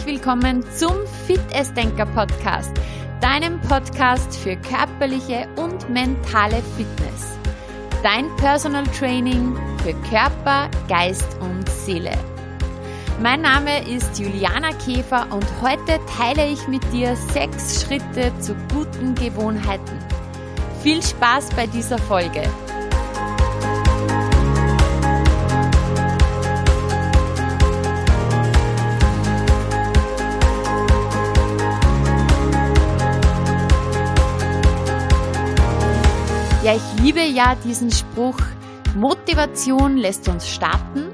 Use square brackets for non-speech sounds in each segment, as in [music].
Herzlich willkommen zum Fit Denker Podcast, deinem Podcast für körperliche und mentale Fitness. Dein Personal Training für Körper, Geist und Seele. Mein Name ist Juliana Käfer und heute teile ich mit dir sechs Schritte zu guten Gewohnheiten. Viel Spaß bei dieser Folge! Liebe ja diesen Spruch, Motivation lässt uns starten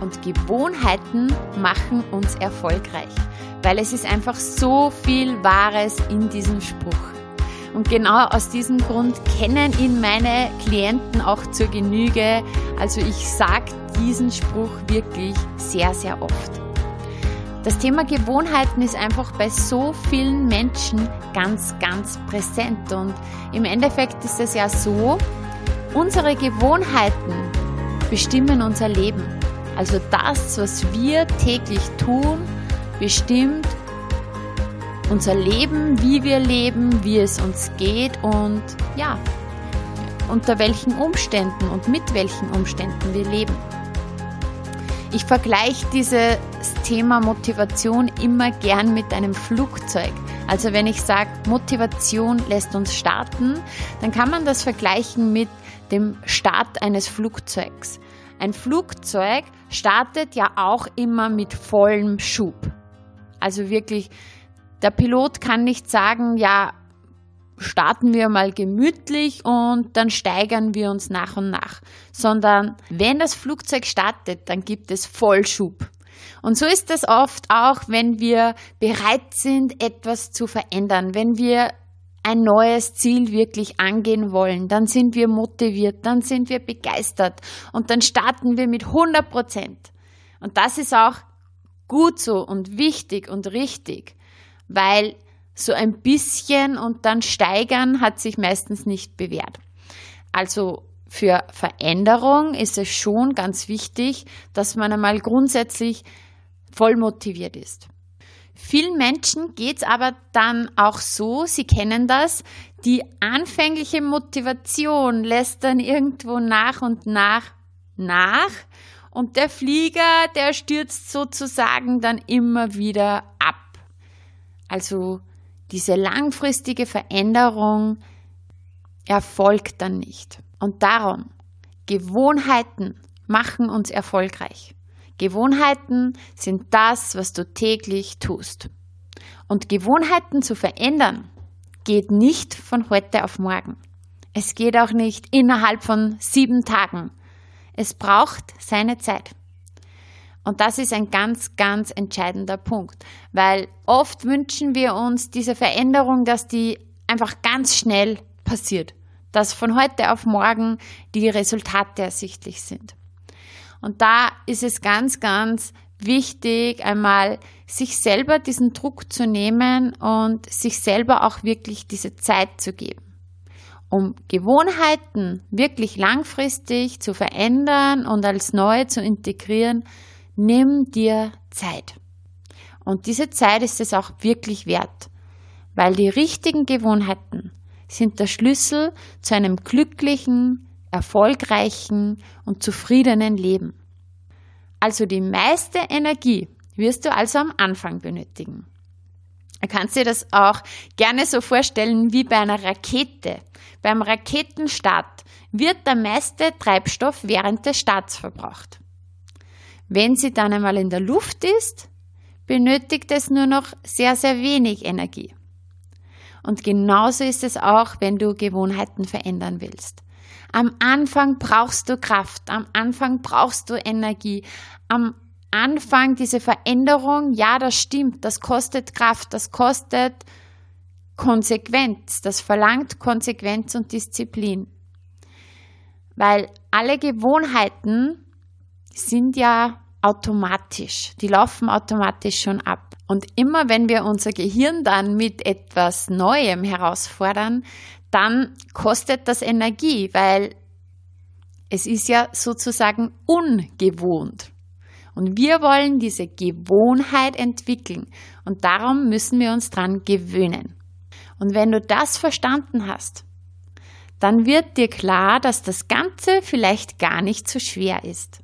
und Gewohnheiten machen uns erfolgreich, weil es ist einfach so viel Wahres in diesem Spruch. Und genau aus diesem Grund kennen ihn meine Klienten auch zur Genüge. Also ich sage diesen Spruch wirklich sehr, sehr oft. Das Thema Gewohnheiten ist einfach bei so vielen Menschen ganz, ganz präsent. Und im Endeffekt ist es ja so, unsere Gewohnheiten bestimmen unser Leben. Also das, was wir täglich tun, bestimmt unser Leben, wie wir leben, wie es uns geht und ja, unter welchen Umständen und mit welchen Umständen wir leben. Ich vergleiche dieses Thema Motivation immer gern mit einem Flugzeug. Also wenn ich sage, Motivation lässt uns starten, dann kann man das vergleichen mit dem Start eines Flugzeugs. Ein Flugzeug startet ja auch immer mit vollem Schub. Also wirklich, der Pilot kann nicht sagen, ja, starten wir mal gemütlich und dann steigern wir uns nach und nach, sondern wenn das Flugzeug startet, dann gibt es Vollschub. Und so ist es oft auch, wenn wir bereit sind, etwas zu verändern, wenn wir ein neues Ziel wirklich angehen wollen, dann sind wir motiviert, dann sind wir begeistert und dann starten wir mit 100 Prozent. Und das ist auch gut so und wichtig und richtig, weil so ein bisschen und dann steigern hat sich meistens nicht bewährt. Also für Veränderung ist es schon ganz wichtig, dass man einmal grundsätzlich voll motiviert ist. Vielen Menschen geht es aber dann auch so, sie kennen das, die anfängliche Motivation lässt dann irgendwo nach und nach nach und der Flieger, der stürzt sozusagen dann immer wieder ab. Also diese langfristige Veränderung erfolgt dann nicht. Und darum, Gewohnheiten machen uns erfolgreich. Gewohnheiten sind das, was du täglich tust. Und Gewohnheiten zu verändern, geht nicht von heute auf morgen. Es geht auch nicht innerhalb von sieben Tagen. Es braucht seine Zeit. Und das ist ein ganz, ganz entscheidender Punkt, weil oft wünschen wir uns diese Veränderung, dass die einfach ganz schnell passiert, dass von heute auf morgen die Resultate ersichtlich sind. Und da ist es ganz, ganz wichtig, einmal sich selber diesen Druck zu nehmen und sich selber auch wirklich diese Zeit zu geben. Um Gewohnheiten wirklich langfristig zu verändern und als neue zu integrieren, nimm dir Zeit. Und diese Zeit ist es auch wirklich wert, weil die richtigen Gewohnheiten sind der Schlüssel zu einem glücklichen, erfolgreichen und zufriedenen Leben. Also die meiste Energie wirst du also am Anfang benötigen. Du kannst dir das auch gerne so vorstellen wie bei einer Rakete. Beim Raketenstart wird der meiste Treibstoff während des Starts verbraucht. Wenn sie dann einmal in der Luft ist, benötigt es nur noch sehr, sehr wenig Energie. Und genauso ist es auch, wenn du Gewohnheiten verändern willst. Am Anfang brauchst du Kraft, am Anfang brauchst du Energie, am Anfang diese Veränderung, ja, das stimmt, das kostet Kraft, das kostet Konsequenz, das verlangt Konsequenz und Disziplin. Weil alle Gewohnheiten sind ja automatisch. Die laufen automatisch schon ab. Und immer wenn wir unser Gehirn dann mit etwas Neuem herausfordern, dann kostet das Energie, weil es ist ja sozusagen ungewohnt. Und wir wollen diese Gewohnheit entwickeln. Und darum müssen wir uns dran gewöhnen. Und wenn du das verstanden hast, dann wird dir klar, dass das Ganze vielleicht gar nicht so schwer ist.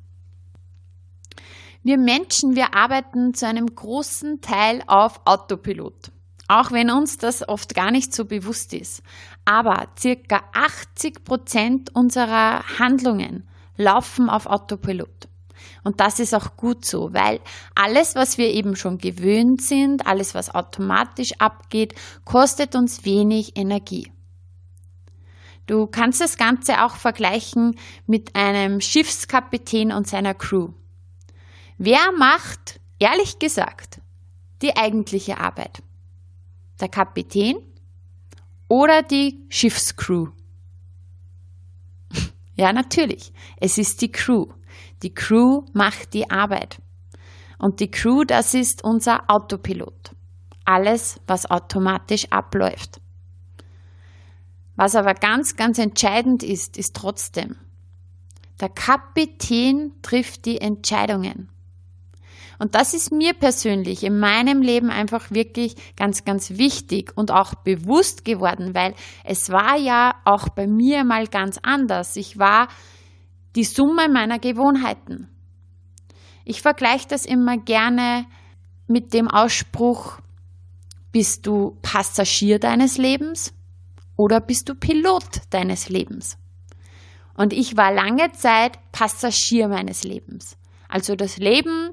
Wir Menschen, wir arbeiten zu einem großen Teil auf Autopilot. Auch wenn uns das oft gar nicht so bewusst ist. Aber circa 80 Prozent unserer Handlungen laufen auf Autopilot. Und das ist auch gut so, weil alles, was wir eben schon gewöhnt sind, alles, was automatisch abgeht, kostet uns wenig Energie. Du kannst das Ganze auch vergleichen mit einem Schiffskapitän und seiner Crew. Wer macht, ehrlich gesagt, die eigentliche Arbeit? Der Kapitän oder die Schiffscrew? [laughs] ja, natürlich. Es ist die Crew. Die Crew macht die Arbeit. Und die Crew, das ist unser Autopilot. Alles, was automatisch abläuft. Was aber ganz, ganz entscheidend ist, ist trotzdem, der Kapitän trifft die Entscheidungen. Und das ist mir persönlich in meinem Leben einfach wirklich ganz, ganz wichtig und auch bewusst geworden, weil es war ja auch bei mir mal ganz anders. Ich war die Summe meiner Gewohnheiten. Ich vergleiche das immer gerne mit dem Ausspruch, bist du Passagier deines Lebens oder bist du Pilot deines Lebens? Und ich war lange Zeit Passagier meines Lebens. Also das Leben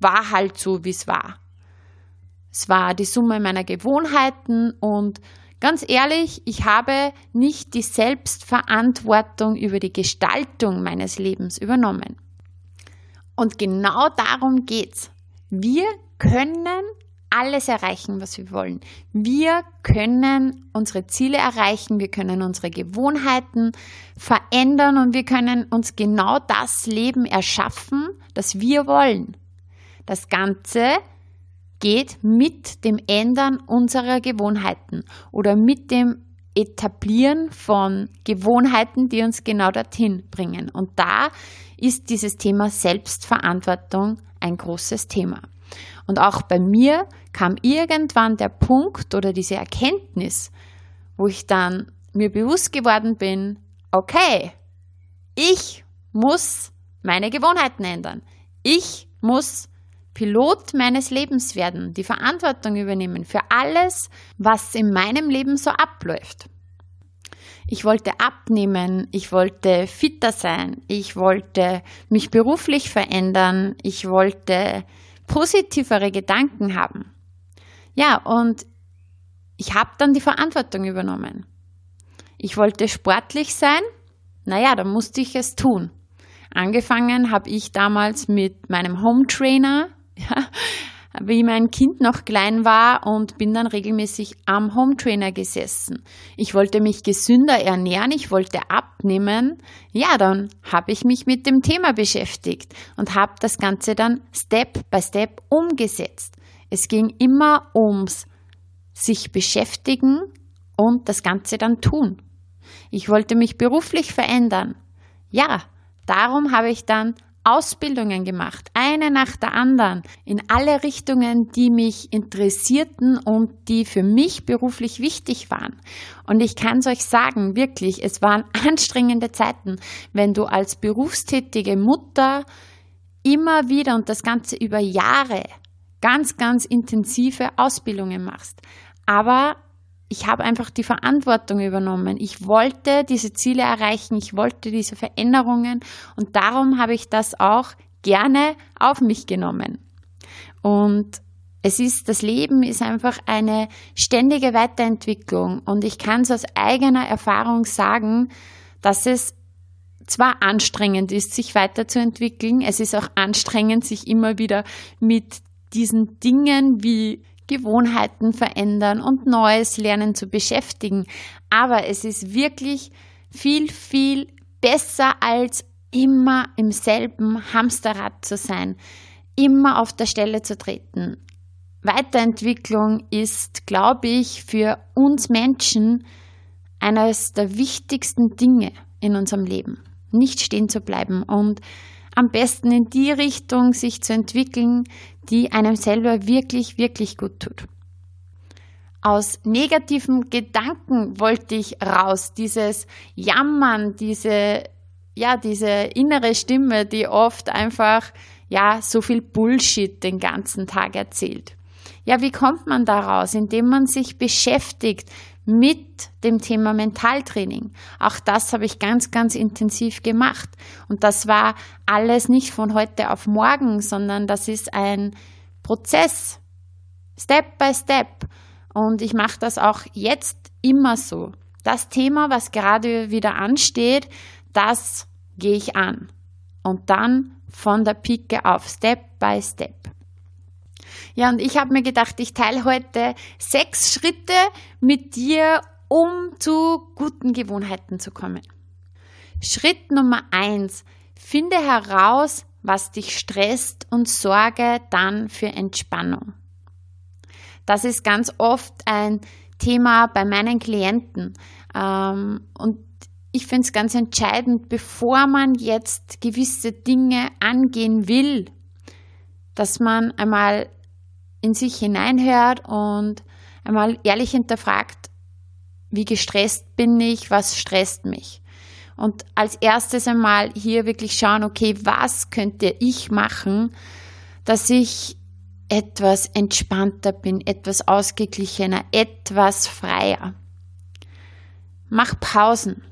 war halt so, wie es war. Es war die Summe meiner Gewohnheiten und ganz ehrlich, ich habe nicht die Selbstverantwortung über die Gestaltung meines Lebens übernommen. Und genau darum geht's. Wir können alles erreichen, was wir wollen. Wir können unsere Ziele erreichen, wir können unsere Gewohnheiten verändern und wir können uns genau das Leben erschaffen, das wir wollen. Das Ganze geht mit dem Ändern unserer Gewohnheiten oder mit dem Etablieren von Gewohnheiten, die uns genau dorthin bringen. Und da ist dieses Thema Selbstverantwortung ein großes Thema. Und auch bei mir kam irgendwann der Punkt oder diese Erkenntnis, wo ich dann mir bewusst geworden bin, okay, ich muss meine Gewohnheiten ändern. Ich muss Pilot meines Lebens werden, die Verantwortung übernehmen für alles, was in meinem Leben so abläuft. Ich wollte abnehmen, ich wollte fitter sein, ich wollte mich beruflich verändern, ich wollte positivere Gedanken haben. Ja, und ich habe dann die Verantwortung übernommen. Ich wollte sportlich sein, naja, dann musste ich es tun. Angefangen habe ich damals mit meinem Home Trainer, [laughs] ja, wie mein Kind noch klein war und bin dann regelmäßig am Home Trainer gesessen. Ich wollte mich gesünder ernähren, ich wollte abnehmen. Ja, dann habe ich mich mit dem Thema beschäftigt und habe das Ganze dann Step by Step umgesetzt. Es ging immer ums sich beschäftigen und das Ganze dann tun. Ich wollte mich beruflich verändern. Ja, darum habe ich dann Ausbildungen gemacht, eine nach der anderen, in alle Richtungen, die mich interessierten und die für mich beruflich wichtig waren. Und ich kann es euch sagen, wirklich, es waren [laughs] anstrengende Zeiten, wenn du als berufstätige Mutter immer wieder und das Ganze über Jahre ganz, ganz intensive Ausbildungen machst. Aber ich habe einfach die Verantwortung übernommen. Ich wollte diese Ziele erreichen, ich wollte diese Veränderungen und darum habe ich das auch gerne auf mich genommen. Und es ist, das Leben ist einfach eine ständige Weiterentwicklung und ich kann es aus eigener Erfahrung sagen, dass es zwar anstrengend ist, sich weiterzuentwickeln, es ist auch anstrengend, sich immer wieder mit diesen Dingen wie Gewohnheiten verändern und Neues lernen zu beschäftigen. Aber es ist wirklich viel, viel besser als immer im selben Hamsterrad zu sein, immer auf der Stelle zu treten. Weiterentwicklung ist, glaube ich, für uns Menschen eines der wichtigsten Dinge in unserem Leben. Nicht stehen zu bleiben und am besten in die Richtung sich zu entwickeln, die einem selber wirklich, wirklich gut tut. Aus negativen Gedanken wollte ich raus, dieses Jammern, diese, ja, diese innere Stimme, die oft einfach, ja, so viel Bullshit den ganzen Tag erzählt. Ja, wie kommt man da raus? Indem man sich beschäftigt mit dem Thema Mentaltraining. Auch das habe ich ganz, ganz intensiv gemacht. Und das war alles nicht von heute auf morgen, sondern das ist ein Prozess. Step by Step. Und ich mache das auch jetzt immer so. Das Thema, was gerade wieder ansteht, das gehe ich an. Und dann von der Pike auf, Step by Step. Ja, und ich habe mir gedacht, ich teile heute sechs Schritte mit dir, um zu guten Gewohnheiten zu kommen. Schritt Nummer eins. Finde heraus, was dich stresst und sorge dann für Entspannung. Das ist ganz oft ein Thema bei meinen Klienten. Ähm, und ich finde es ganz entscheidend, bevor man jetzt gewisse Dinge angehen will, dass man einmal in sich hineinhört und einmal ehrlich hinterfragt, wie gestresst bin ich, was stresst mich. Und als erstes einmal hier wirklich schauen, okay, was könnte ich machen, dass ich etwas entspannter bin, etwas ausgeglichener, etwas freier. Mach Pausen.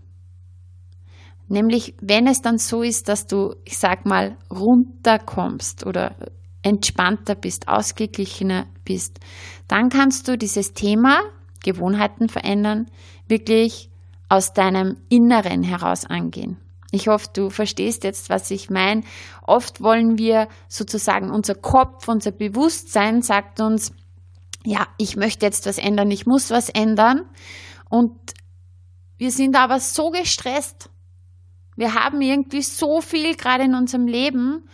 Nämlich, wenn es dann so ist, dass du, ich sag mal, runterkommst oder entspannter bist, ausgeglichener bist, dann kannst du dieses Thema Gewohnheiten verändern wirklich aus deinem Inneren heraus angehen. Ich hoffe, du verstehst jetzt, was ich meine. Oft wollen wir sozusagen, unser Kopf, unser Bewusstsein sagt uns, ja, ich möchte jetzt was ändern, ich muss was ändern. Und wir sind aber so gestresst. Wir haben irgendwie so viel gerade in unserem Leben,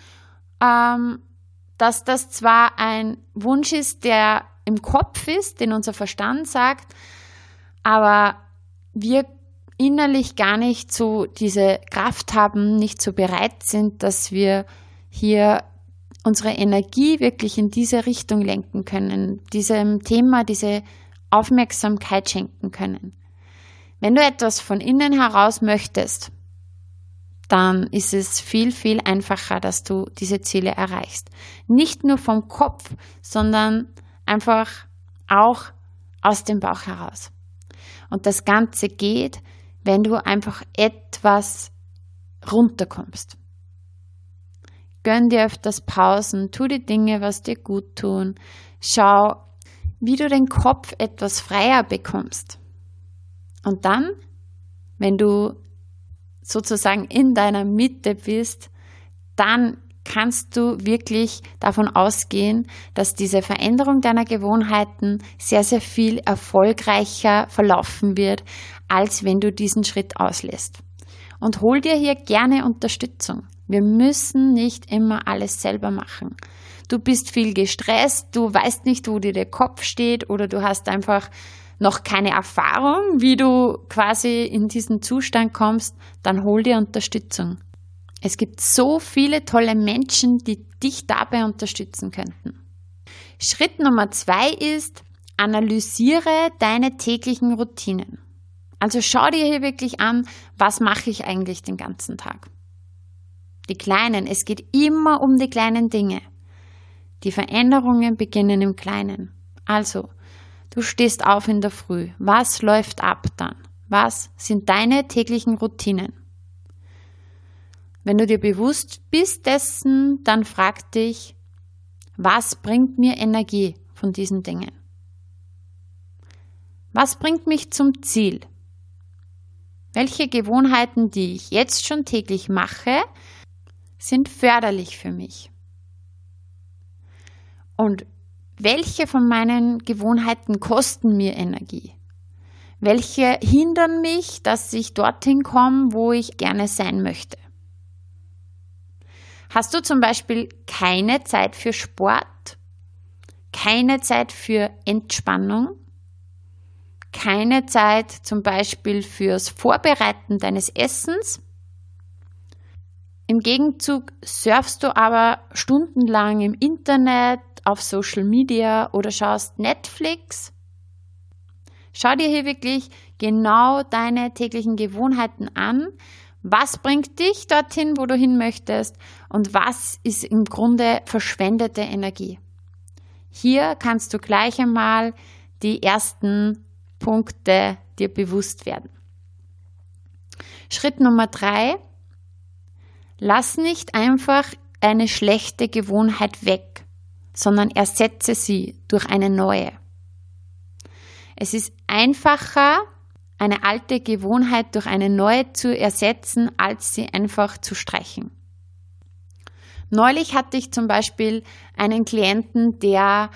ähm, dass das zwar ein Wunsch ist, der im Kopf ist, den unser Verstand sagt, aber wir innerlich gar nicht so diese Kraft haben, nicht so bereit sind, dass wir hier unsere Energie wirklich in diese Richtung lenken können, diesem Thema diese Aufmerksamkeit schenken können. Wenn du etwas von innen heraus möchtest, dann ist es viel, viel einfacher, dass du diese Ziele erreichst. Nicht nur vom Kopf, sondern einfach auch aus dem Bauch heraus. Und das Ganze geht, wenn du einfach etwas runterkommst. Gönn dir öfters Pausen, tu die Dinge, was dir gut tun. Schau, wie du den Kopf etwas freier bekommst. Und dann, wenn du sozusagen in deiner Mitte bist, dann kannst du wirklich davon ausgehen, dass diese Veränderung deiner Gewohnheiten sehr, sehr viel erfolgreicher verlaufen wird, als wenn du diesen Schritt auslässt. Und hol dir hier gerne Unterstützung. Wir müssen nicht immer alles selber machen. Du bist viel gestresst, du weißt nicht, wo dir der Kopf steht oder du hast einfach noch keine Erfahrung, wie du quasi in diesen Zustand kommst, dann hol dir Unterstützung. Es gibt so viele tolle Menschen, die dich dabei unterstützen könnten. Schritt Nummer zwei ist, analysiere deine täglichen Routinen. Also schau dir hier wirklich an, was mache ich eigentlich den ganzen Tag. Die kleinen, es geht immer um die kleinen Dinge. Die Veränderungen beginnen im Kleinen. Also, du stehst auf in der Früh. Was läuft ab dann? Was sind deine täglichen Routinen? Wenn du dir bewusst bist dessen, dann frag dich, was bringt mir Energie von diesen Dingen? Was bringt mich zum Ziel? Welche Gewohnheiten, die ich jetzt schon täglich mache, sind förderlich für mich? Und welche von meinen Gewohnheiten kosten mir Energie? Welche hindern mich, dass ich dorthin komme, wo ich gerne sein möchte? Hast du zum Beispiel keine Zeit für Sport, keine Zeit für Entspannung, keine Zeit zum Beispiel fürs Vorbereiten deines Essens? Im Gegenzug surfst du aber stundenlang im Internet, auf Social Media oder schaust Netflix. Schau dir hier wirklich genau deine täglichen Gewohnheiten an. Was bringt dich dorthin, wo du hin möchtest und was ist im Grunde verschwendete Energie? Hier kannst du gleich einmal die ersten Punkte dir bewusst werden. Schritt Nummer drei. Lass nicht einfach eine schlechte Gewohnheit weg, sondern ersetze sie durch eine neue. Es ist einfacher, eine alte Gewohnheit durch eine neue zu ersetzen, als sie einfach zu streichen. Neulich hatte ich zum Beispiel einen Klienten, der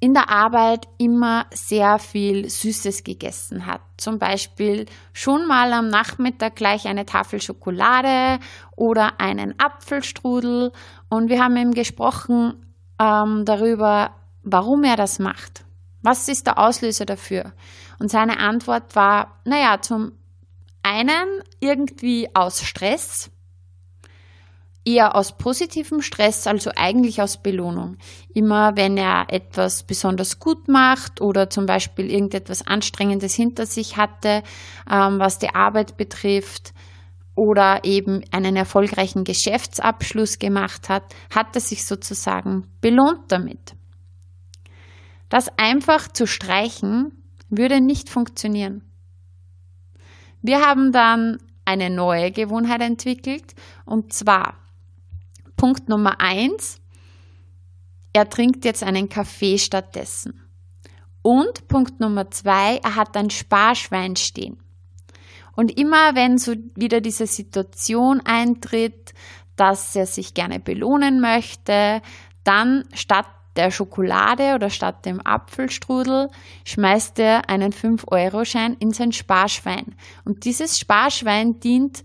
in der Arbeit immer sehr viel Süßes gegessen hat. Zum Beispiel schon mal am Nachmittag gleich eine Tafel Schokolade oder einen Apfelstrudel. Und wir haben eben gesprochen ähm, darüber, warum er das macht. Was ist der Auslöser dafür? Und seine Antwort war, naja, zum einen irgendwie aus Stress, eher aus positivem Stress, also eigentlich aus Belohnung. Immer wenn er etwas besonders gut macht oder zum Beispiel irgendetwas Anstrengendes hinter sich hatte, ähm, was die Arbeit betrifft, oder eben einen erfolgreichen Geschäftsabschluss gemacht hat, hat er sich sozusagen belohnt damit. Das einfach zu streichen würde nicht funktionieren. Wir haben dann eine neue Gewohnheit entwickelt und zwar Punkt Nummer eins, er trinkt jetzt einen Kaffee stattdessen. Und Punkt Nummer zwei, er hat ein Sparschwein stehen. Und immer wenn so wieder diese Situation eintritt, dass er sich gerne belohnen möchte, dann statt der Schokolade oder statt dem Apfelstrudel schmeißt er einen 5-Euro-Schein in sein Sparschwein. Und dieses Sparschwein dient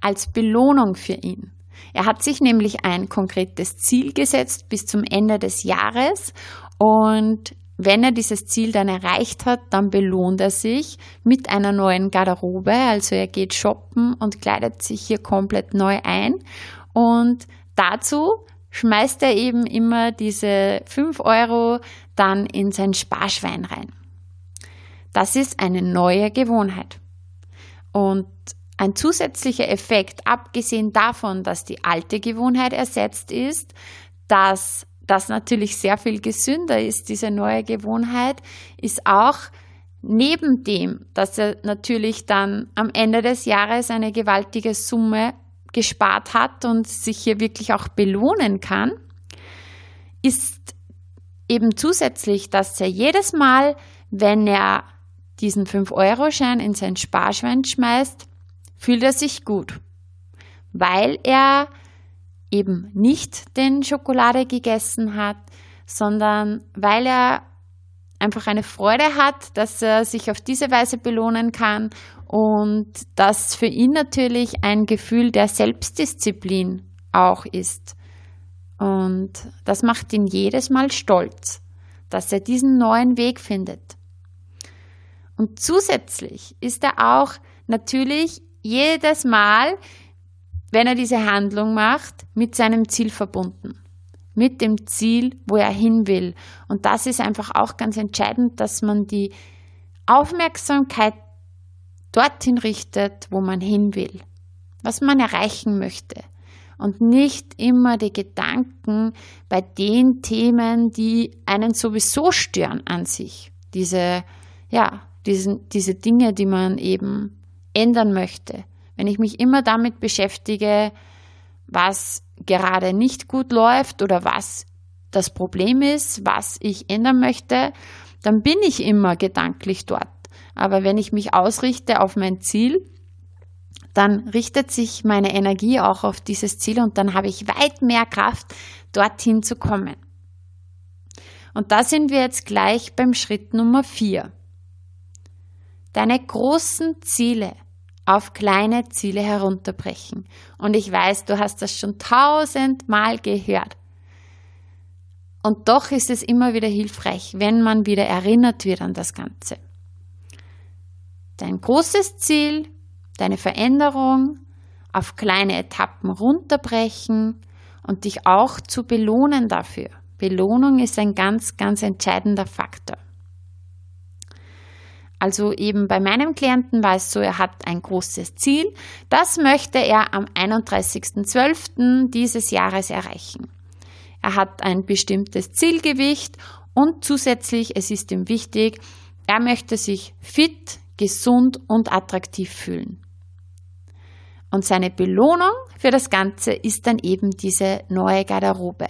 als Belohnung für ihn. Er hat sich nämlich ein konkretes Ziel gesetzt bis zum Ende des Jahres und wenn er dieses Ziel dann erreicht hat, dann belohnt er sich mit einer neuen Garderobe. Also er geht shoppen und kleidet sich hier komplett neu ein. Und dazu schmeißt er eben immer diese 5 Euro dann in sein Sparschwein rein. Das ist eine neue Gewohnheit. Und ein zusätzlicher Effekt, abgesehen davon, dass die alte Gewohnheit ersetzt ist, dass das natürlich sehr viel gesünder ist, diese neue Gewohnheit, ist auch neben dem, dass er natürlich dann am Ende des Jahres eine gewaltige Summe gespart hat und sich hier wirklich auch belohnen kann, ist eben zusätzlich, dass er jedes Mal, wenn er diesen 5-Euro-Schein in sein Sparschwein schmeißt, fühlt er sich gut, weil er eben nicht den Schokolade gegessen hat, sondern weil er einfach eine Freude hat, dass er sich auf diese Weise belohnen kann und das für ihn natürlich ein Gefühl der Selbstdisziplin auch ist. Und das macht ihn jedes Mal stolz, dass er diesen neuen Weg findet. Und zusätzlich ist er auch natürlich jedes Mal, wenn er diese Handlung macht, mit seinem Ziel verbunden. Mit dem Ziel, wo er hin will. Und das ist einfach auch ganz entscheidend, dass man die Aufmerksamkeit dorthin richtet, wo man hin will, was man erreichen möchte. Und nicht immer die Gedanken bei den Themen, die einen sowieso stören an sich. Diese, ja, diesen, diese Dinge, die man eben ändern möchte, wenn ich mich immer damit beschäftige, was gerade nicht gut läuft oder was das Problem ist, was ich ändern möchte, dann bin ich immer gedanklich dort. Aber wenn ich mich ausrichte auf mein Ziel, dann richtet sich meine Energie auch auf dieses Ziel und dann habe ich weit mehr Kraft, dorthin zu kommen. Und da sind wir jetzt gleich beim Schritt Nummer vier. Deine großen Ziele auf kleine Ziele herunterbrechen. Und ich weiß, du hast das schon tausendmal gehört. Und doch ist es immer wieder hilfreich, wenn man wieder erinnert wird an das Ganze. Dein großes Ziel, deine Veränderung auf kleine Etappen runterbrechen und dich auch zu belohnen dafür. Belohnung ist ein ganz, ganz entscheidender Faktor. Also eben bei meinem Klienten war es so, er hat ein großes Ziel. Das möchte er am 31.12. dieses Jahres erreichen. Er hat ein bestimmtes Zielgewicht und zusätzlich, es ist ihm wichtig, er möchte sich fit, gesund und attraktiv fühlen. Und seine Belohnung für das Ganze ist dann eben diese neue Garderobe.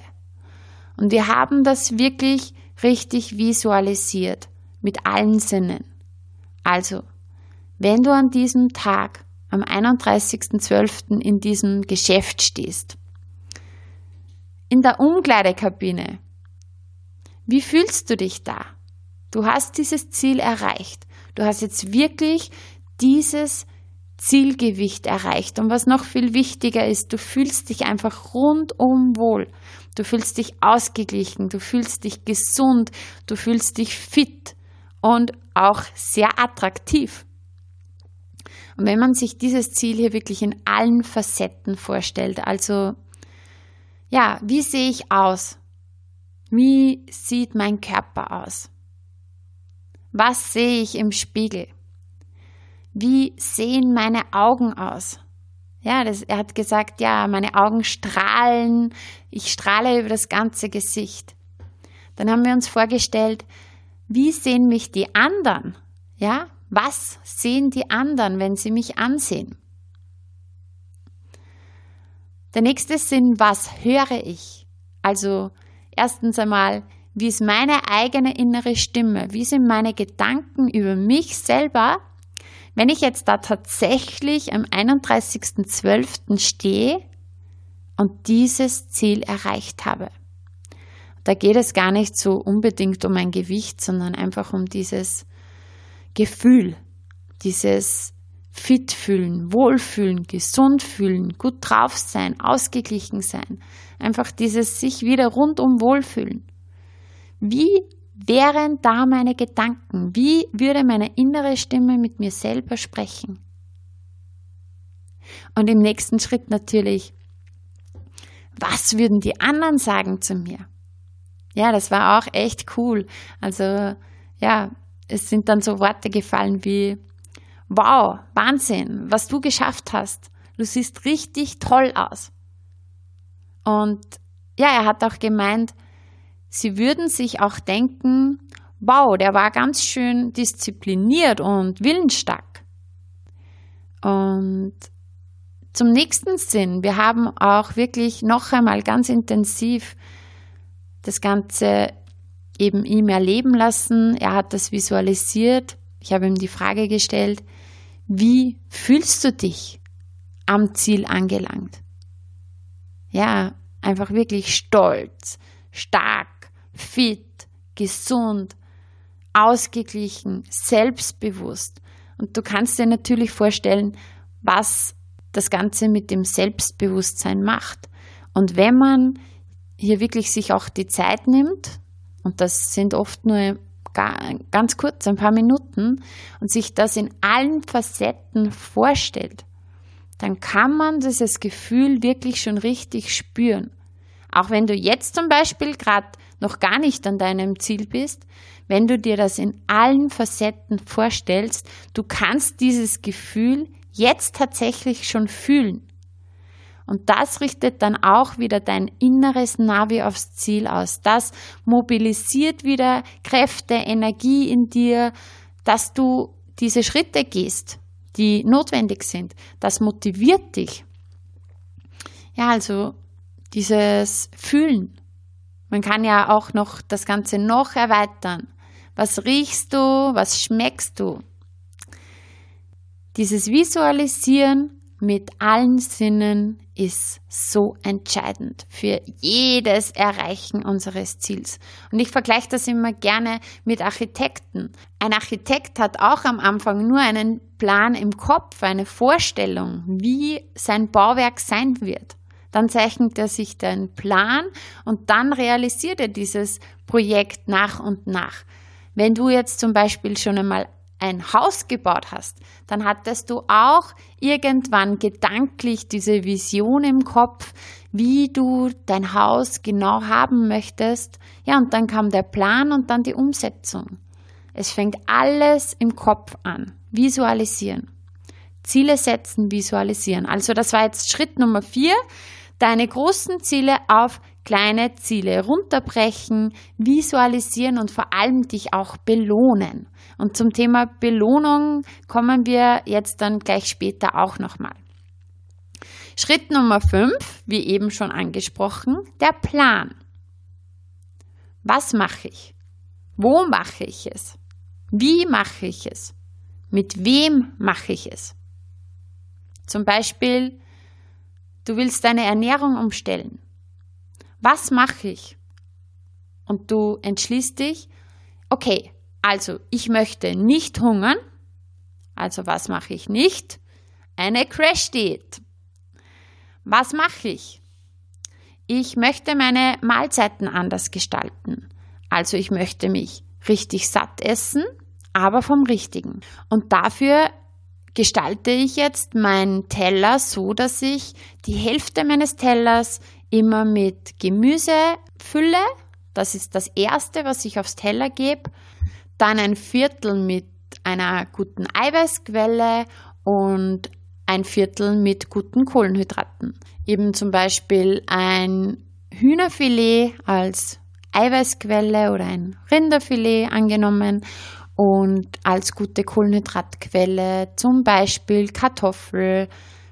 Und wir haben das wirklich richtig visualisiert mit allen Sinnen. Also, wenn du an diesem Tag, am 31.12. in diesem Geschäft stehst, in der Umkleidekabine, wie fühlst du dich da? Du hast dieses Ziel erreicht. Du hast jetzt wirklich dieses Zielgewicht erreicht. Und was noch viel wichtiger ist, du fühlst dich einfach rundum wohl. Du fühlst dich ausgeglichen, du fühlst dich gesund, du fühlst dich fit und auch sehr attraktiv. Und wenn man sich dieses Ziel hier wirklich in allen Facetten vorstellt, also ja, wie sehe ich aus? Wie sieht mein Körper aus? Was sehe ich im Spiegel? Wie sehen meine Augen aus? Ja, das, er hat gesagt, ja, meine Augen strahlen, ich strahle über das ganze Gesicht. Dann haben wir uns vorgestellt, wie sehen mich die anderen? Ja, was sehen die anderen, wenn sie mich ansehen? Der nächste Sinn, was höre ich? Also erstens einmal, wie ist meine eigene innere Stimme? Wie sind meine Gedanken über mich selber? Wenn ich jetzt da tatsächlich am 31.12. stehe und dieses Ziel erreicht habe. Da geht es gar nicht so unbedingt um ein Gewicht, sondern einfach um dieses Gefühl, dieses fit fühlen, wohlfühlen, gesund fühlen, gut drauf sein, ausgeglichen sein. Einfach dieses sich wieder rundum wohlfühlen. Wie wären da meine Gedanken? Wie würde meine innere Stimme mit mir selber sprechen? Und im nächsten Schritt natürlich, was würden die anderen sagen zu mir? Ja, das war auch echt cool. Also, ja, es sind dann so Worte gefallen wie, wow, Wahnsinn, was du geschafft hast. Du siehst richtig toll aus. Und ja, er hat auch gemeint, sie würden sich auch denken, wow, der war ganz schön diszipliniert und willensstark. Und zum nächsten Sinn, wir haben auch wirklich noch einmal ganz intensiv das Ganze eben ihm erleben lassen. Er hat das visualisiert. Ich habe ihm die Frage gestellt, wie fühlst du dich am Ziel angelangt? Ja, einfach wirklich stolz, stark, fit, gesund, ausgeglichen, selbstbewusst. Und du kannst dir natürlich vorstellen, was das Ganze mit dem Selbstbewusstsein macht. Und wenn man hier wirklich sich auch die Zeit nimmt, und das sind oft nur ganz kurz, ein paar Minuten, und sich das in allen Facetten vorstellt, dann kann man dieses Gefühl wirklich schon richtig spüren. Auch wenn du jetzt zum Beispiel gerade noch gar nicht an deinem Ziel bist, wenn du dir das in allen Facetten vorstellst, du kannst dieses Gefühl jetzt tatsächlich schon fühlen. Und das richtet dann auch wieder dein inneres Navi aufs Ziel aus. Das mobilisiert wieder Kräfte, Energie in dir, dass du diese Schritte gehst, die notwendig sind. Das motiviert dich. Ja, also dieses Fühlen. Man kann ja auch noch das Ganze noch erweitern. Was riechst du? Was schmeckst du? Dieses Visualisieren mit allen Sinnen ist so entscheidend für jedes Erreichen unseres Ziels. Und ich vergleiche das immer gerne mit Architekten. Ein Architekt hat auch am Anfang nur einen Plan im Kopf, eine Vorstellung, wie sein Bauwerk sein wird. Dann zeichnet er sich den Plan und dann realisiert er dieses Projekt nach und nach. Wenn du jetzt zum Beispiel schon einmal ein Haus gebaut hast, dann hattest du auch irgendwann gedanklich diese Vision im Kopf, wie du dein Haus genau haben möchtest. Ja, und dann kam der Plan und dann die Umsetzung. Es fängt alles im Kopf an. Visualisieren. Ziele setzen, visualisieren. Also das war jetzt Schritt Nummer vier. Deine großen Ziele auf kleine Ziele runterbrechen, visualisieren und vor allem dich auch belohnen. Und zum Thema Belohnung kommen wir jetzt dann gleich später auch nochmal. Schritt Nummer 5, wie eben schon angesprochen, der Plan. Was mache ich? Wo mache ich es? Wie mache ich es? Mit wem mache ich es? Zum Beispiel, du willst deine Ernährung umstellen. Was mache ich? Und du entschließt dich, okay, also ich möchte nicht hungern. Also was mache ich nicht? Eine Crash-Diät. Was mache ich? Ich möchte meine Mahlzeiten anders gestalten. Also ich möchte mich richtig satt essen, aber vom Richtigen. Und dafür gestalte ich jetzt meinen Teller so, dass ich die Hälfte meines Tellers immer mit Gemüse fülle. Das ist das Erste, was ich aufs Teller gebe. Dann ein Viertel mit einer guten Eiweißquelle und ein Viertel mit guten Kohlenhydraten. Eben zum Beispiel ein Hühnerfilet als Eiweißquelle oder ein Rinderfilet angenommen und als gute Kohlenhydratquelle zum Beispiel Kartoffel,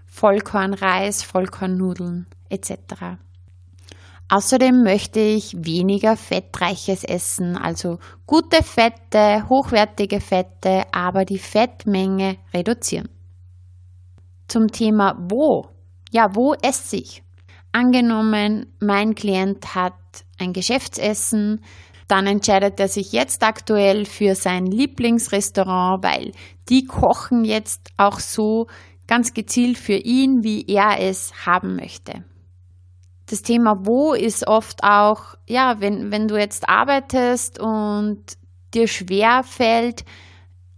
Vollkornreis, Vollkornnudeln etc. Außerdem möchte ich weniger fettreiches Essen, also gute Fette, hochwertige Fette, aber die Fettmenge reduzieren. Zum Thema wo. Ja, wo esse ich? Angenommen, mein Klient hat ein Geschäftsessen, dann entscheidet er sich jetzt aktuell für sein Lieblingsrestaurant, weil die kochen jetzt auch so ganz gezielt für ihn, wie er es haben möchte das Thema wo ist oft auch, ja, wenn, wenn du jetzt arbeitest und dir schwer fällt,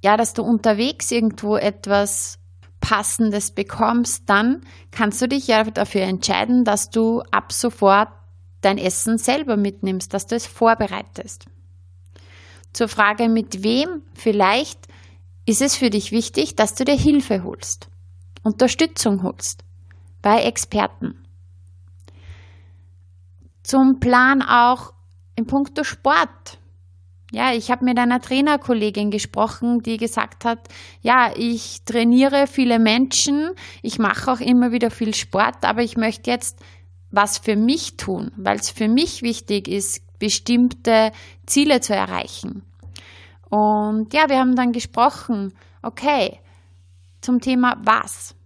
ja, dass du unterwegs irgendwo etwas Passendes bekommst, dann kannst du dich ja dafür entscheiden, dass du ab sofort dein Essen selber mitnimmst, dass du es vorbereitest. Zur Frage mit wem, vielleicht ist es für dich wichtig, dass du dir Hilfe holst, Unterstützung holst bei Experten zum Plan auch in puncto Sport. Ja, ich habe mit einer Trainerkollegin gesprochen, die gesagt hat, ja, ich trainiere viele Menschen, ich mache auch immer wieder viel Sport, aber ich möchte jetzt was für mich tun, weil es für mich wichtig ist, bestimmte Ziele zu erreichen. Und ja, wir haben dann gesprochen, okay, zum Thema was.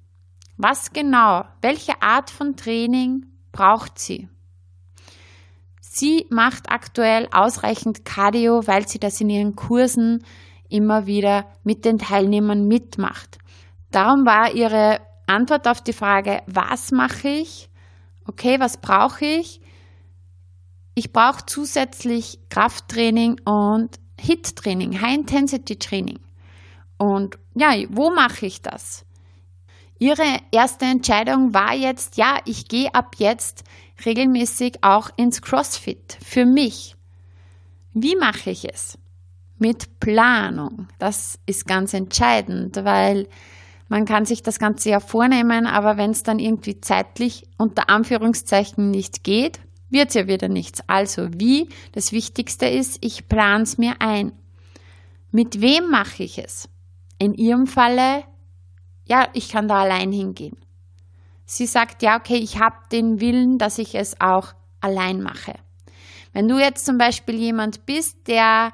Was genau, welche Art von Training braucht sie? Sie macht aktuell ausreichend Cardio, weil sie das in ihren Kursen immer wieder mit den Teilnehmern mitmacht. Darum war ihre Antwort auf die Frage, was mache ich? Okay, was brauche ich? Ich brauche zusätzlich Krafttraining und HIT-Training, High-Intensity-Training. Und ja, wo mache ich das? Ihre erste Entscheidung war jetzt, ja, ich gehe ab jetzt regelmäßig auch ins CrossFit für mich. Wie mache ich es? Mit Planung. Das ist ganz entscheidend, weil man kann sich das Ganze ja vornehmen, aber wenn es dann irgendwie zeitlich unter Anführungszeichen nicht geht, wird ja wieder nichts. Also wie? Das Wichtigste ist, ich plane es mir ein. Mit wem mache ich es? In Ihrem Falle ja, ich kann da allein hingehen. Sie sagt, ja, okay, ich habe den Willen, dass ich es auch allein mache. Wenn du jetzt zum Beispiel jemand bist, der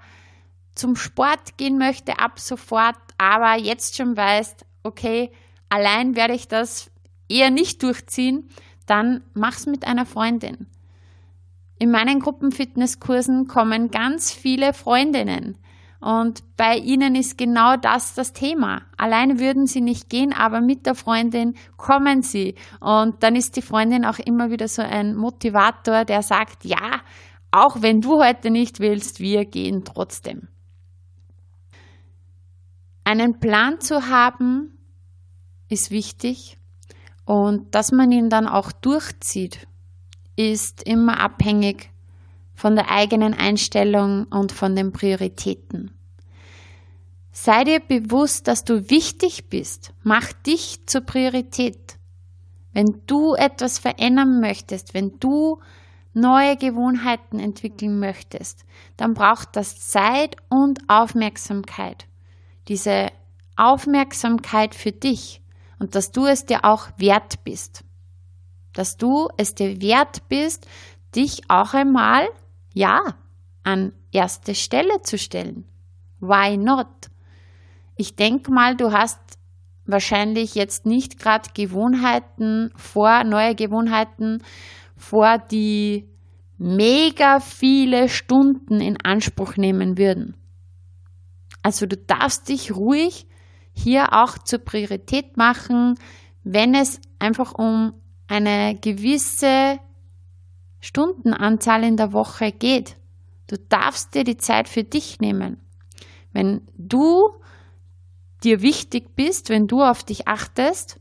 zum Sport gehen möchte ab sofort, aber jetzt schon weißt, okay, allein werde ich das eher nicht durchziehen, dann mach's mit einer Freundin. In meinen Gruppenfitnesskursen kommen ganz viele Freundinnen. Und bei ihnen ist genau das das Thema. Alleine würden sie nicht gehen, aber mit der Freundin kommen sie. Und dann ist die Freundin auch immer wieder so ein Motivator, der sagt, ja, auch wenn du heute nicht willst, wir gehen trotzdem. einen Plan zu haben ist wichtig und dass man ihn dann auch durchzieht, ist immer abhängig von der eigenen Einstellung und von den Prioritäten. Sei dir bewusst, dass du wichtig bist. Mach dich zur Priorität. Wenn du etwas verändern möchtest, wenn du neue Gewohnheiten entwickeln möchtest, dann braucht das Zeit und Aufmerksamkeit. Diese Aufmerksamkeit für dich und dass du es dir auch wert bist. Dass du es dir wert bist, dich auch einmal, ja, an erste Stelle zu stellen. Why not? Ich denke mal, du hast wahrscheinlich jetzt nicht gerade Gewohnheiten vor, neue Gewohnheiten vor, die mega viele Stunden in Anspruch nehmen würden. Also du darfst dich ruhig hier auch zur Priorität machen, wenn es einfach um eine gewisse Stundenanzahl in der Woche geht. Du darfst dir die Zeit für dich nehmen. Wenn du dir wichtig bist, wenn du auf dich achtest,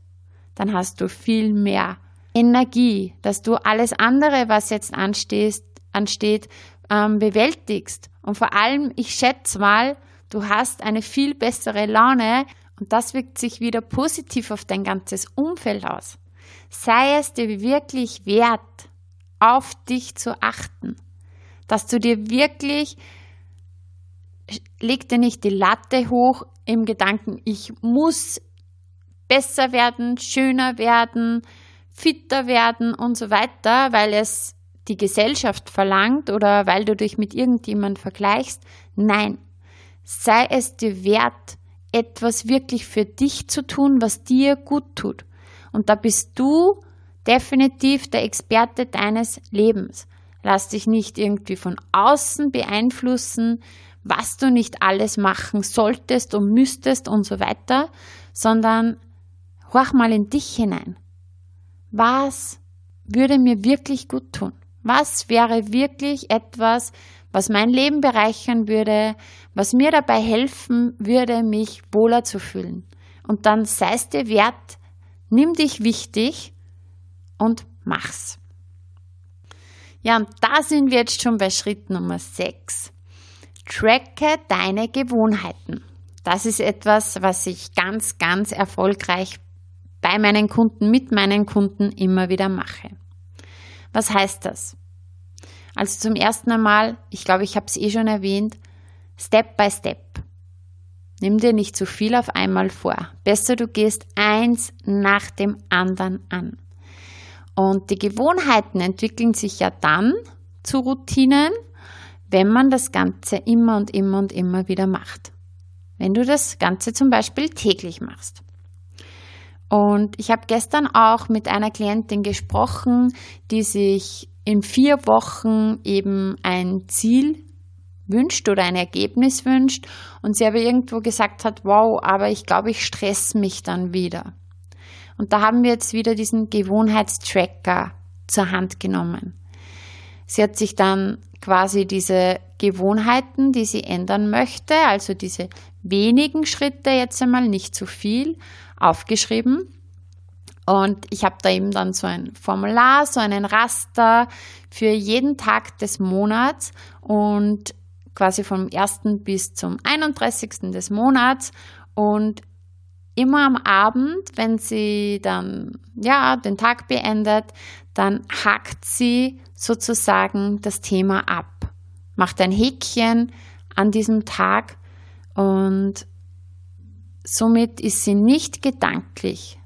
dann hast du viel mehr Energie, dass du alles andere, was jetzt ansteht, ansteht ähm, bewältigst. Und vor allem, ich schätze mal, du hast eine viel bessere Laune und das wirkt sich wieder positiv auf dein ganzes Umfeld aus. Sei es dir wirklich wert, auf dich zu achten, dass du dir wirklich, leg dir nicht die Latte hoch im Gedanken, ich muss besser werden, schöner werden, fitter werden und so weiter, weil es die Gesellschaft verlangt oder weil du dich mit irgendjemand vergleichst. Nein, sei es dir wert, etwas wirklich für dich zu tun, was dir gut tut. Und da bist du definitiv der Experte deines Lebens. Lass dich nicht irgendwie von außen beeinflussen, was du nicht alles machen solltest und müsstest und so weiter, sondern horch mal in dich hinein. Was würde mir wirklich gut tun? Was wäre wirklich etwas, was mein Leben bereichern würde, was mir dabei helfen würde, mich wohler zu fühlen? Und dann sei es dir wert, nimm dich wichtig und mach's. Ja, und da sind wir jetzt schon bei Schritt Nummer 6. Tracke deine Gewohnheiten. Das ist etwas, was ich ganz, ganz erfolgreich bei meinen Kunden, mit meinen Kunden immer wieder mache. Was heißt das? Also zum ersten einmal, ich glaube, ich habe es eh schon erwähnt, Step by Step. Nimm dir nicht zu viel auf einmal vor. Besser du gehst eins nach dem anderen an. Und die Gewohnheiten entwickeln sich ja dann zu Routinen, wenn man das Ganze immer und immer und immer wieder macht. Wenn du das Ganze zum Beispiel täglich machst. Und ich habe gestern auch mit einer Klientin gesprochen, die sich in vier Wochen eben ein Ziel wünscht oder ein Ergebnis wünscht und sie aber irgendwo gesagt hat, wow, aber ich glaube, ich stress mich dann wieder. Und da haben wir jetzt wieder diesen Gewohnheitstracker zur Hand genommen. Sie hat sich dann quasi diese Gewohnheiten, die sie ändern möchte, also diese wenigen Schritte jetzt einmal, nicht zu viel, aufgeschrieben. Und ich habe da eben dann so ein Formular, so einen Raster für jeden Tag des Monats und quasi vom 1. bis zum 31. des Monats. Und immer am Abend, wenn sie dann ja den Tag beendet, dann hakt sie sozusagen das Thema ab, macht ein Häkchen an diesem Tag und somit ist sie nicht gedanklich.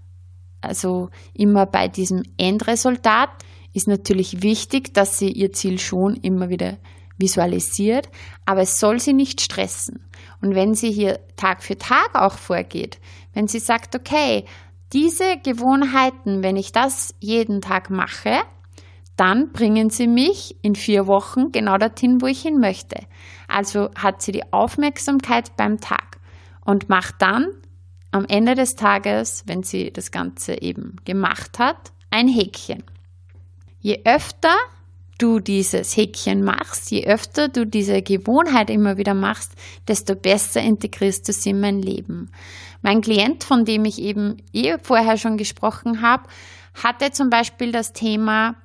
Also immer bei diesem Endresultat ist natürlich wichtig, dass sie ihr Ziel schon immer wieder visualisiert, aber es soll sie nicht stressen. Und wenn sie hier Tag für Tag auch vorgeht, wenn sie sagt, okay, diese Gewohnheiten, wenn ich das jeden Tag mache, dann bringen sie mich in vier Wochen genau dorthin, wo ich hin möchte. Also hat sie die Aufmerksamkeit beim Tag und macht dann am Ende des Tages, wenn sie das Ganze eben gemacht hat, ein Häkchen. Je öfter du dieses Häkchen machst, je öfter du diese Gewohnheit immer wieder machst, desto besser integrierst du sie in mein Leben. Mein Klient, von dem ich eben eh vorher schon gesprochen habe, hatte zum Beispiel das Thema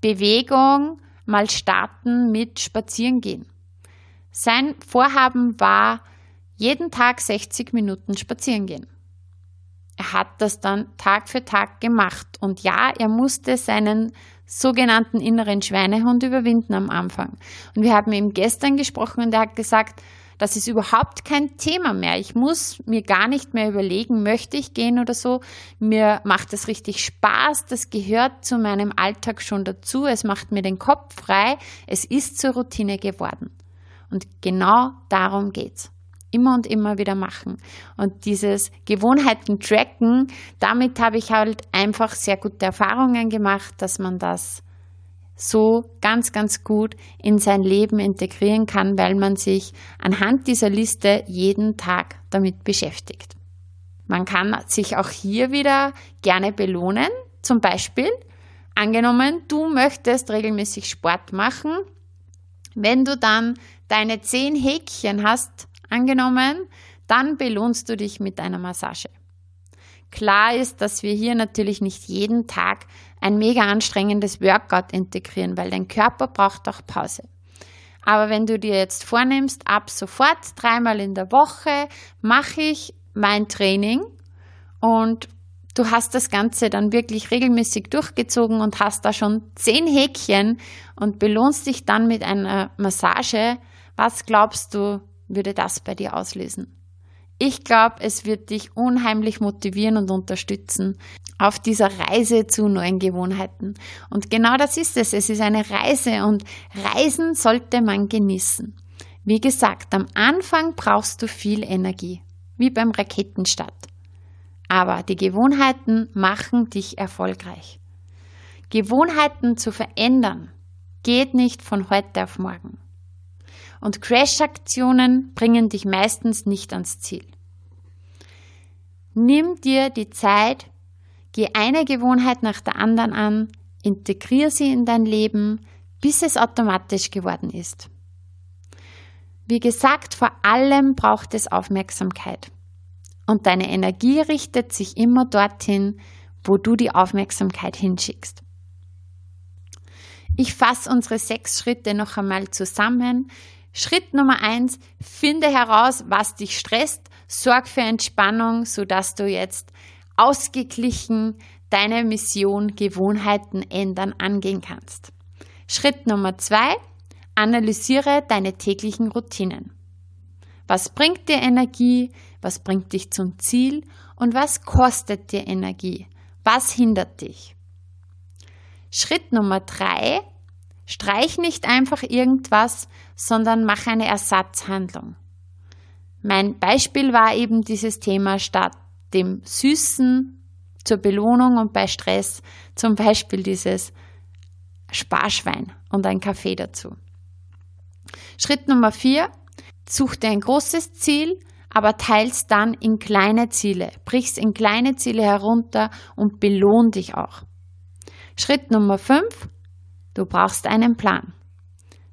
Bewegung mal starten mit Spazierengehen. Sein Vorhaben war, jeden Tag 60 Minuten spazieren gehen. Er hat das dann Tag für Tag gemacht und ja, er musste seinen sogenannten inneren Schweinehund überwinden am Anfang. Und wir haben ihm gestern gesprochen und er hat gesagt, das ist überhaupt kein Thema mehr. Ich muss mir gar nicht mehr überlegen, möchte ich gehen oder so. Mir macht es richtig Spaß. Das gehört zu meinem Alltag schon dazu. Es macht mir den Kopf frei. Es ist zur Routine geworden. Und genau darum geht's immer und immer wieder machen. Und dieses Gewohnheiten tracken, damit habe ich halt einfach sehr gute Erfahrungen gemacht, dass man das so ganz, ganz gut in sein Leben integrieren kann, weil man sich anhand dieser Liste jeden Tag damit beschäftigt. Man kann sich auch hier wieder gerne belohnen. Zum Beispiel, angenommen, du möchtest regelmäßig Sport machen. Wenn du dann deine zehn Häkchen hast, angenommen, dann belohnst du dich mit einer Massage. Klar ist, dass wir hier natürlich nicht jeden Tag ein mega anstrengendes Workout integrieren, weil dein Körper braucht auch Pause. Aber wenn du dir jetzt vornimmst, ab sofort dreimal in der Woche mache ich mein Training und du hast das Ganze dann wirklich regelmäßig durchgezogen und hast da schon zehn Häkchen und belohnst dich dann mit einer Massage, was glaubst du, würde das bei dir auslösen? Ich glaube, es wird dich unheimlich motivieren und unterstützen auf dieser Reise zu neuen Gewohnheiten. Und genau das ist es. Es ist eine Reise und Reisen sollte man genießen. Wie gesagt, am Anfang brauchst du viel Energie, wie beim Raketenstart. Aber die Gewohnheiten machen dich erfolgreich. Gewohnheiten zu verändern geht nicht von heute auf morgen. Und Crash-Aktionen bringen dich meistens nicht ans Ziel. Nimm dir die Zeit, geh eine Gewohnheit nach der anderen an, integriere sie in dein Leben, bis es automatisch geworden ist. Wie gesagt, vor allem braucht es Aufmerksamkeit. Und deine Energie richtet sich immer dorthin, wo du die Aufmerksamkeit hinschickst. Ich fasse unsere sechs Schritte noch einmal zusammen. Schritt Nummer eins, finde heraus, was dich stresst Sorg für Entspannung, sodass du jetzt ausgeglichen deine Mission Gewohnheiten ändern angehen kannst. Schritt Nummer zwei, analysiere deine täglichen Routinen. Was bringt dir Energie? Was bringt dich zum Ziel? Und was kostet dir Energie? Was hindert dich? Schritt Nummer drei, streich nicht einfach irgendwas, sondern mach eine Ersatzhandlung. Mein Beispiel war eben dieses Thema statt dem Süßen zur Belohnung und bei Stress zum Beispiel dieses Sparschwein und ein Kaffee dazu. Schritt Nummer vier, such dir ein großes Ziel, aber teils dann in kleine Ziele. Brich's in kleine Ziele herunter und belohn dich auch. Schritt Nummer fünf, du brauchst einen Plan.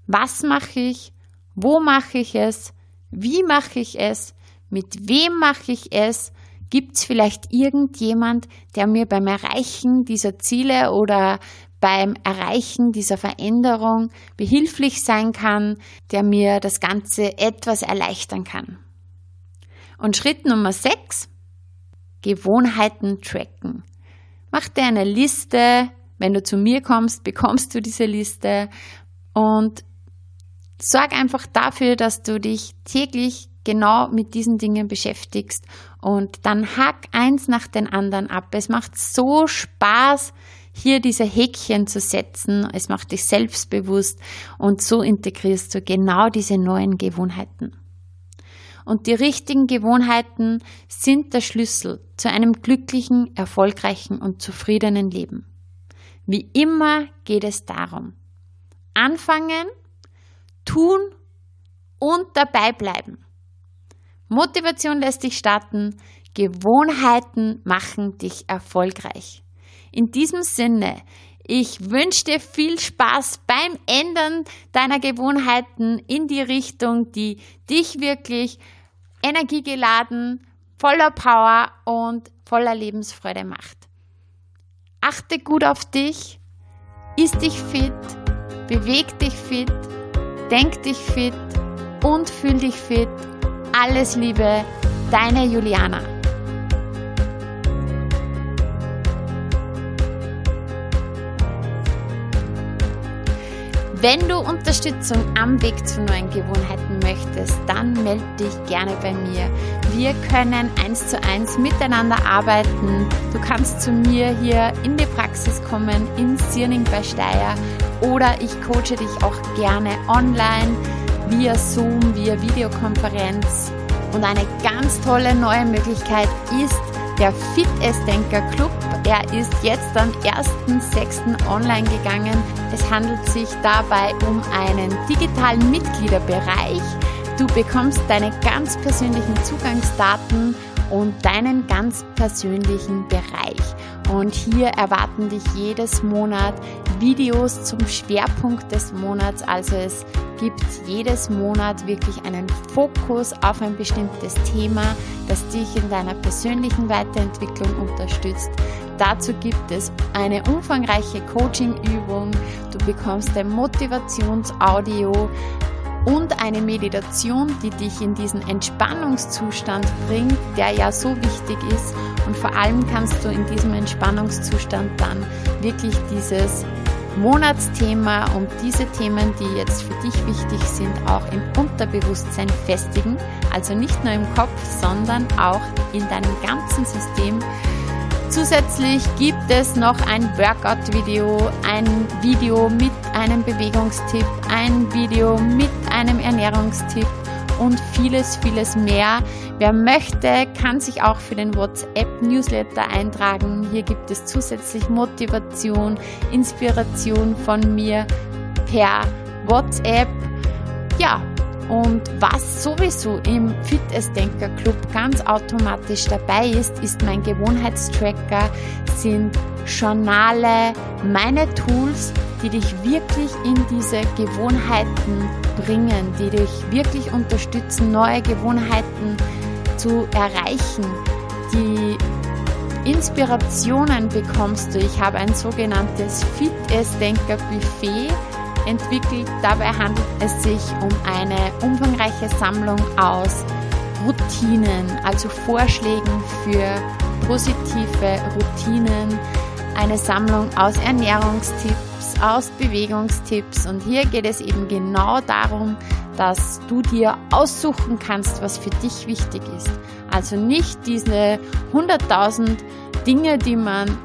Was mache ich? Wo mache ich es? Wie mache ich es? Mit wem mache ich es? Gibt es vielleicht irgendjemand, der mir beim Erreichen dieser Ziele oder beim Erreichen dieser Veränderung behilflich sein kann, der mir das Ganze etwas erleichtern kann? Und Schritt Nummer 6, Gewohnheiten tracken. Mach dir eine Liste. Wenn du zu mir kommst, bekommst du diese Liste und sorg einfach dafür, dass du dich täglich genau mit diesen Dingen beschäftigst und dann hack eins nach den anderen ab. Es macht so Spaß, hier diese Häkchen zu setzen. Es macht dich selbstbewusst und so integrierst du genau diese neuen Gewohnheiten. Und die richtigen Gewohnheiten sind der Schlüssel zu einem glücklichen, erfolgreichen und zufriedenen Leben. Wie immer geht es darum. Anfangen tun und dabei bleiben. Motivation lässt dich starten, Gewohnheiten machen dich erfolgreich. In diesem Sinne, Ich wünsche dir viel Spaß beim Ändern deiner Gewohnheiten in die Richtung, die dich wirklich energiegeladen, voller Power und voller Lebensfreude macht. Achte gut auf dich, isst dich fit, beweg dich fit, denk dich fit und fühl dich fit. Alles Liebe, deine Juliana. Wenn du Unterstützung am Weg zu neuen Gewohnheiten möchtest, dann melde dich gerne bei mir. Wir können eins zu eins miteinander arbeiten. Du kannst zu mir hier in die Praxis kommen, in Sierning bei Steyr oder ich coache dich auch gerne online via Zoom, via Videokonferenz. Und eine ganz tolle neue Möglichkeit ist der Fit Denker Club. Er ist jetzt am 1.6. online gegangen. Es handelt sich dabei um einen digitalen Mitgliederbereich. Du bekommst deine ganz persönlichen Zugangsdaten und deinen ganz persönlichen Bereich. Und hier erwarten dich jedes Monat Videos zum Schwerpunkt des Monats. Also es gibt jedes Monat wirklich einen Fokus auf ein bestimmtes Thema, das dich in deiner persönlichen Weiterentwicklung unterstützt. Dazu gibt es eine umfangreiche Coaching-Übung. Du bekommst ein Motivationsaudio, und eine Meditation, die dich in diesen Entspannungszustand bringt, der ja so wichtig ist. Und vor allem kannst du in diesem Entspannungszustand dann wirklich dieses Monatsthema und diese Themen, die jetzt für dich wichtig sind, auch im Unterbewusstsein festigen. Also nicht nur im Kopf, sondern auch in deinem ganzen System Zusätzlich gibt es noch ein Workout-Video, ein Video mit einem Bewegungstipp, ein Video mit einem Ernährungstipp und vieles, vieles mehr. Wer möchte, kann sich auch für den WhatsApp-Newsletter eintragen. Hier gibt es zusätzlich Motivation, Inspiration von mir per WhatsApp. Ja, und was sowieso im Fitnessdenker Club ganz automatisch dabei ist, ist mein Gewohnheitstracker, sind Journale, meine Tools, die dich wirklich in diese Gewohnheiten bringen, die dich wirklich unterstützen, neue Gewohnheiten zu erreichen. Die Inspirationen bekommst du. Ich habe ein sogenanntes Fitnessdenker Buffet entwickelt. Dabei handelt es sich um eine umfangreiche Sammlung aus Routinen, also Vorschlägen für positive Routinen, eine Sammlung aus Ernährungstipps, aus Bewegungstipps und hier geht es eben genau darum, dass du dir aussuchen kannst, was für dich wichtig ist. Also nicht diese 100.000 Dinge, die man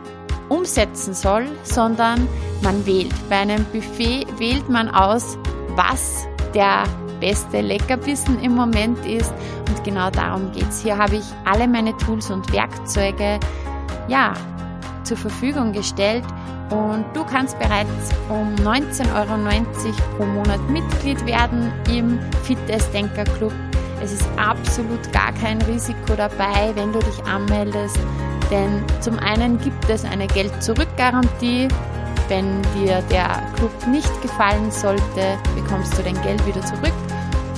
umsetzen soll, sondern man wählt. Bei einem Buffet wählt man aus, was der beste Leckerbissen im Moment ist. Und genau darum geht es. Hier habe ich alle meine Tools und Werkzeuge ja, zur Verfügung gestellt. Und du kannst bereits um 19,90 Euro pro Monat Mitglied werden im Fitness Denker Club. Es ist absolut gar kein Risiko dabei, wenn du dich anmeldest. Denn zum einen gibt es eine Geld-Zurück-Garantie. Wenn dir der Club nicht gefallen sollte, bekommst du dein Geld wieder zurück.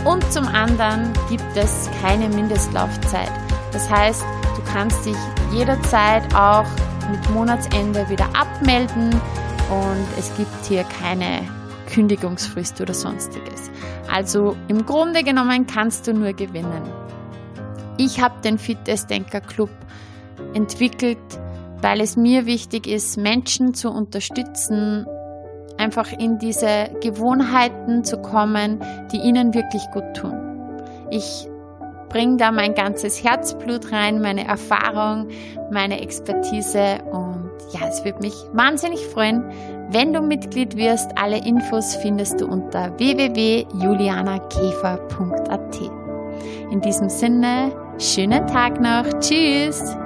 Und zum anderen gibt es keine Mindestlaufzeit. Das heißt, du kannst dich jederzeit auch mit Monatsende wieder abmelden und es gibt hier keine Kündigungsfrist oder sonstiges. Also im Grunde genommen kannst du nur gewinnen. Ich habe den Fitness Denker Club entwickelt, weil es mir wichtig ist, Menschen zu unterstützen, einfach in diese Gewohnheiten zu kommen, die ihnen wirklich gut tun. Ich bringe da mein ganzes Herzblut rein, meine Erfahrung, meine Expertise und ja, es würde mich wahnsinnig freuen, wenn du Mitglied wirst. Alle Infos findest du unter www.julianakäfer.at. In diesem Sinne, schönen Tag noch. Tschüss!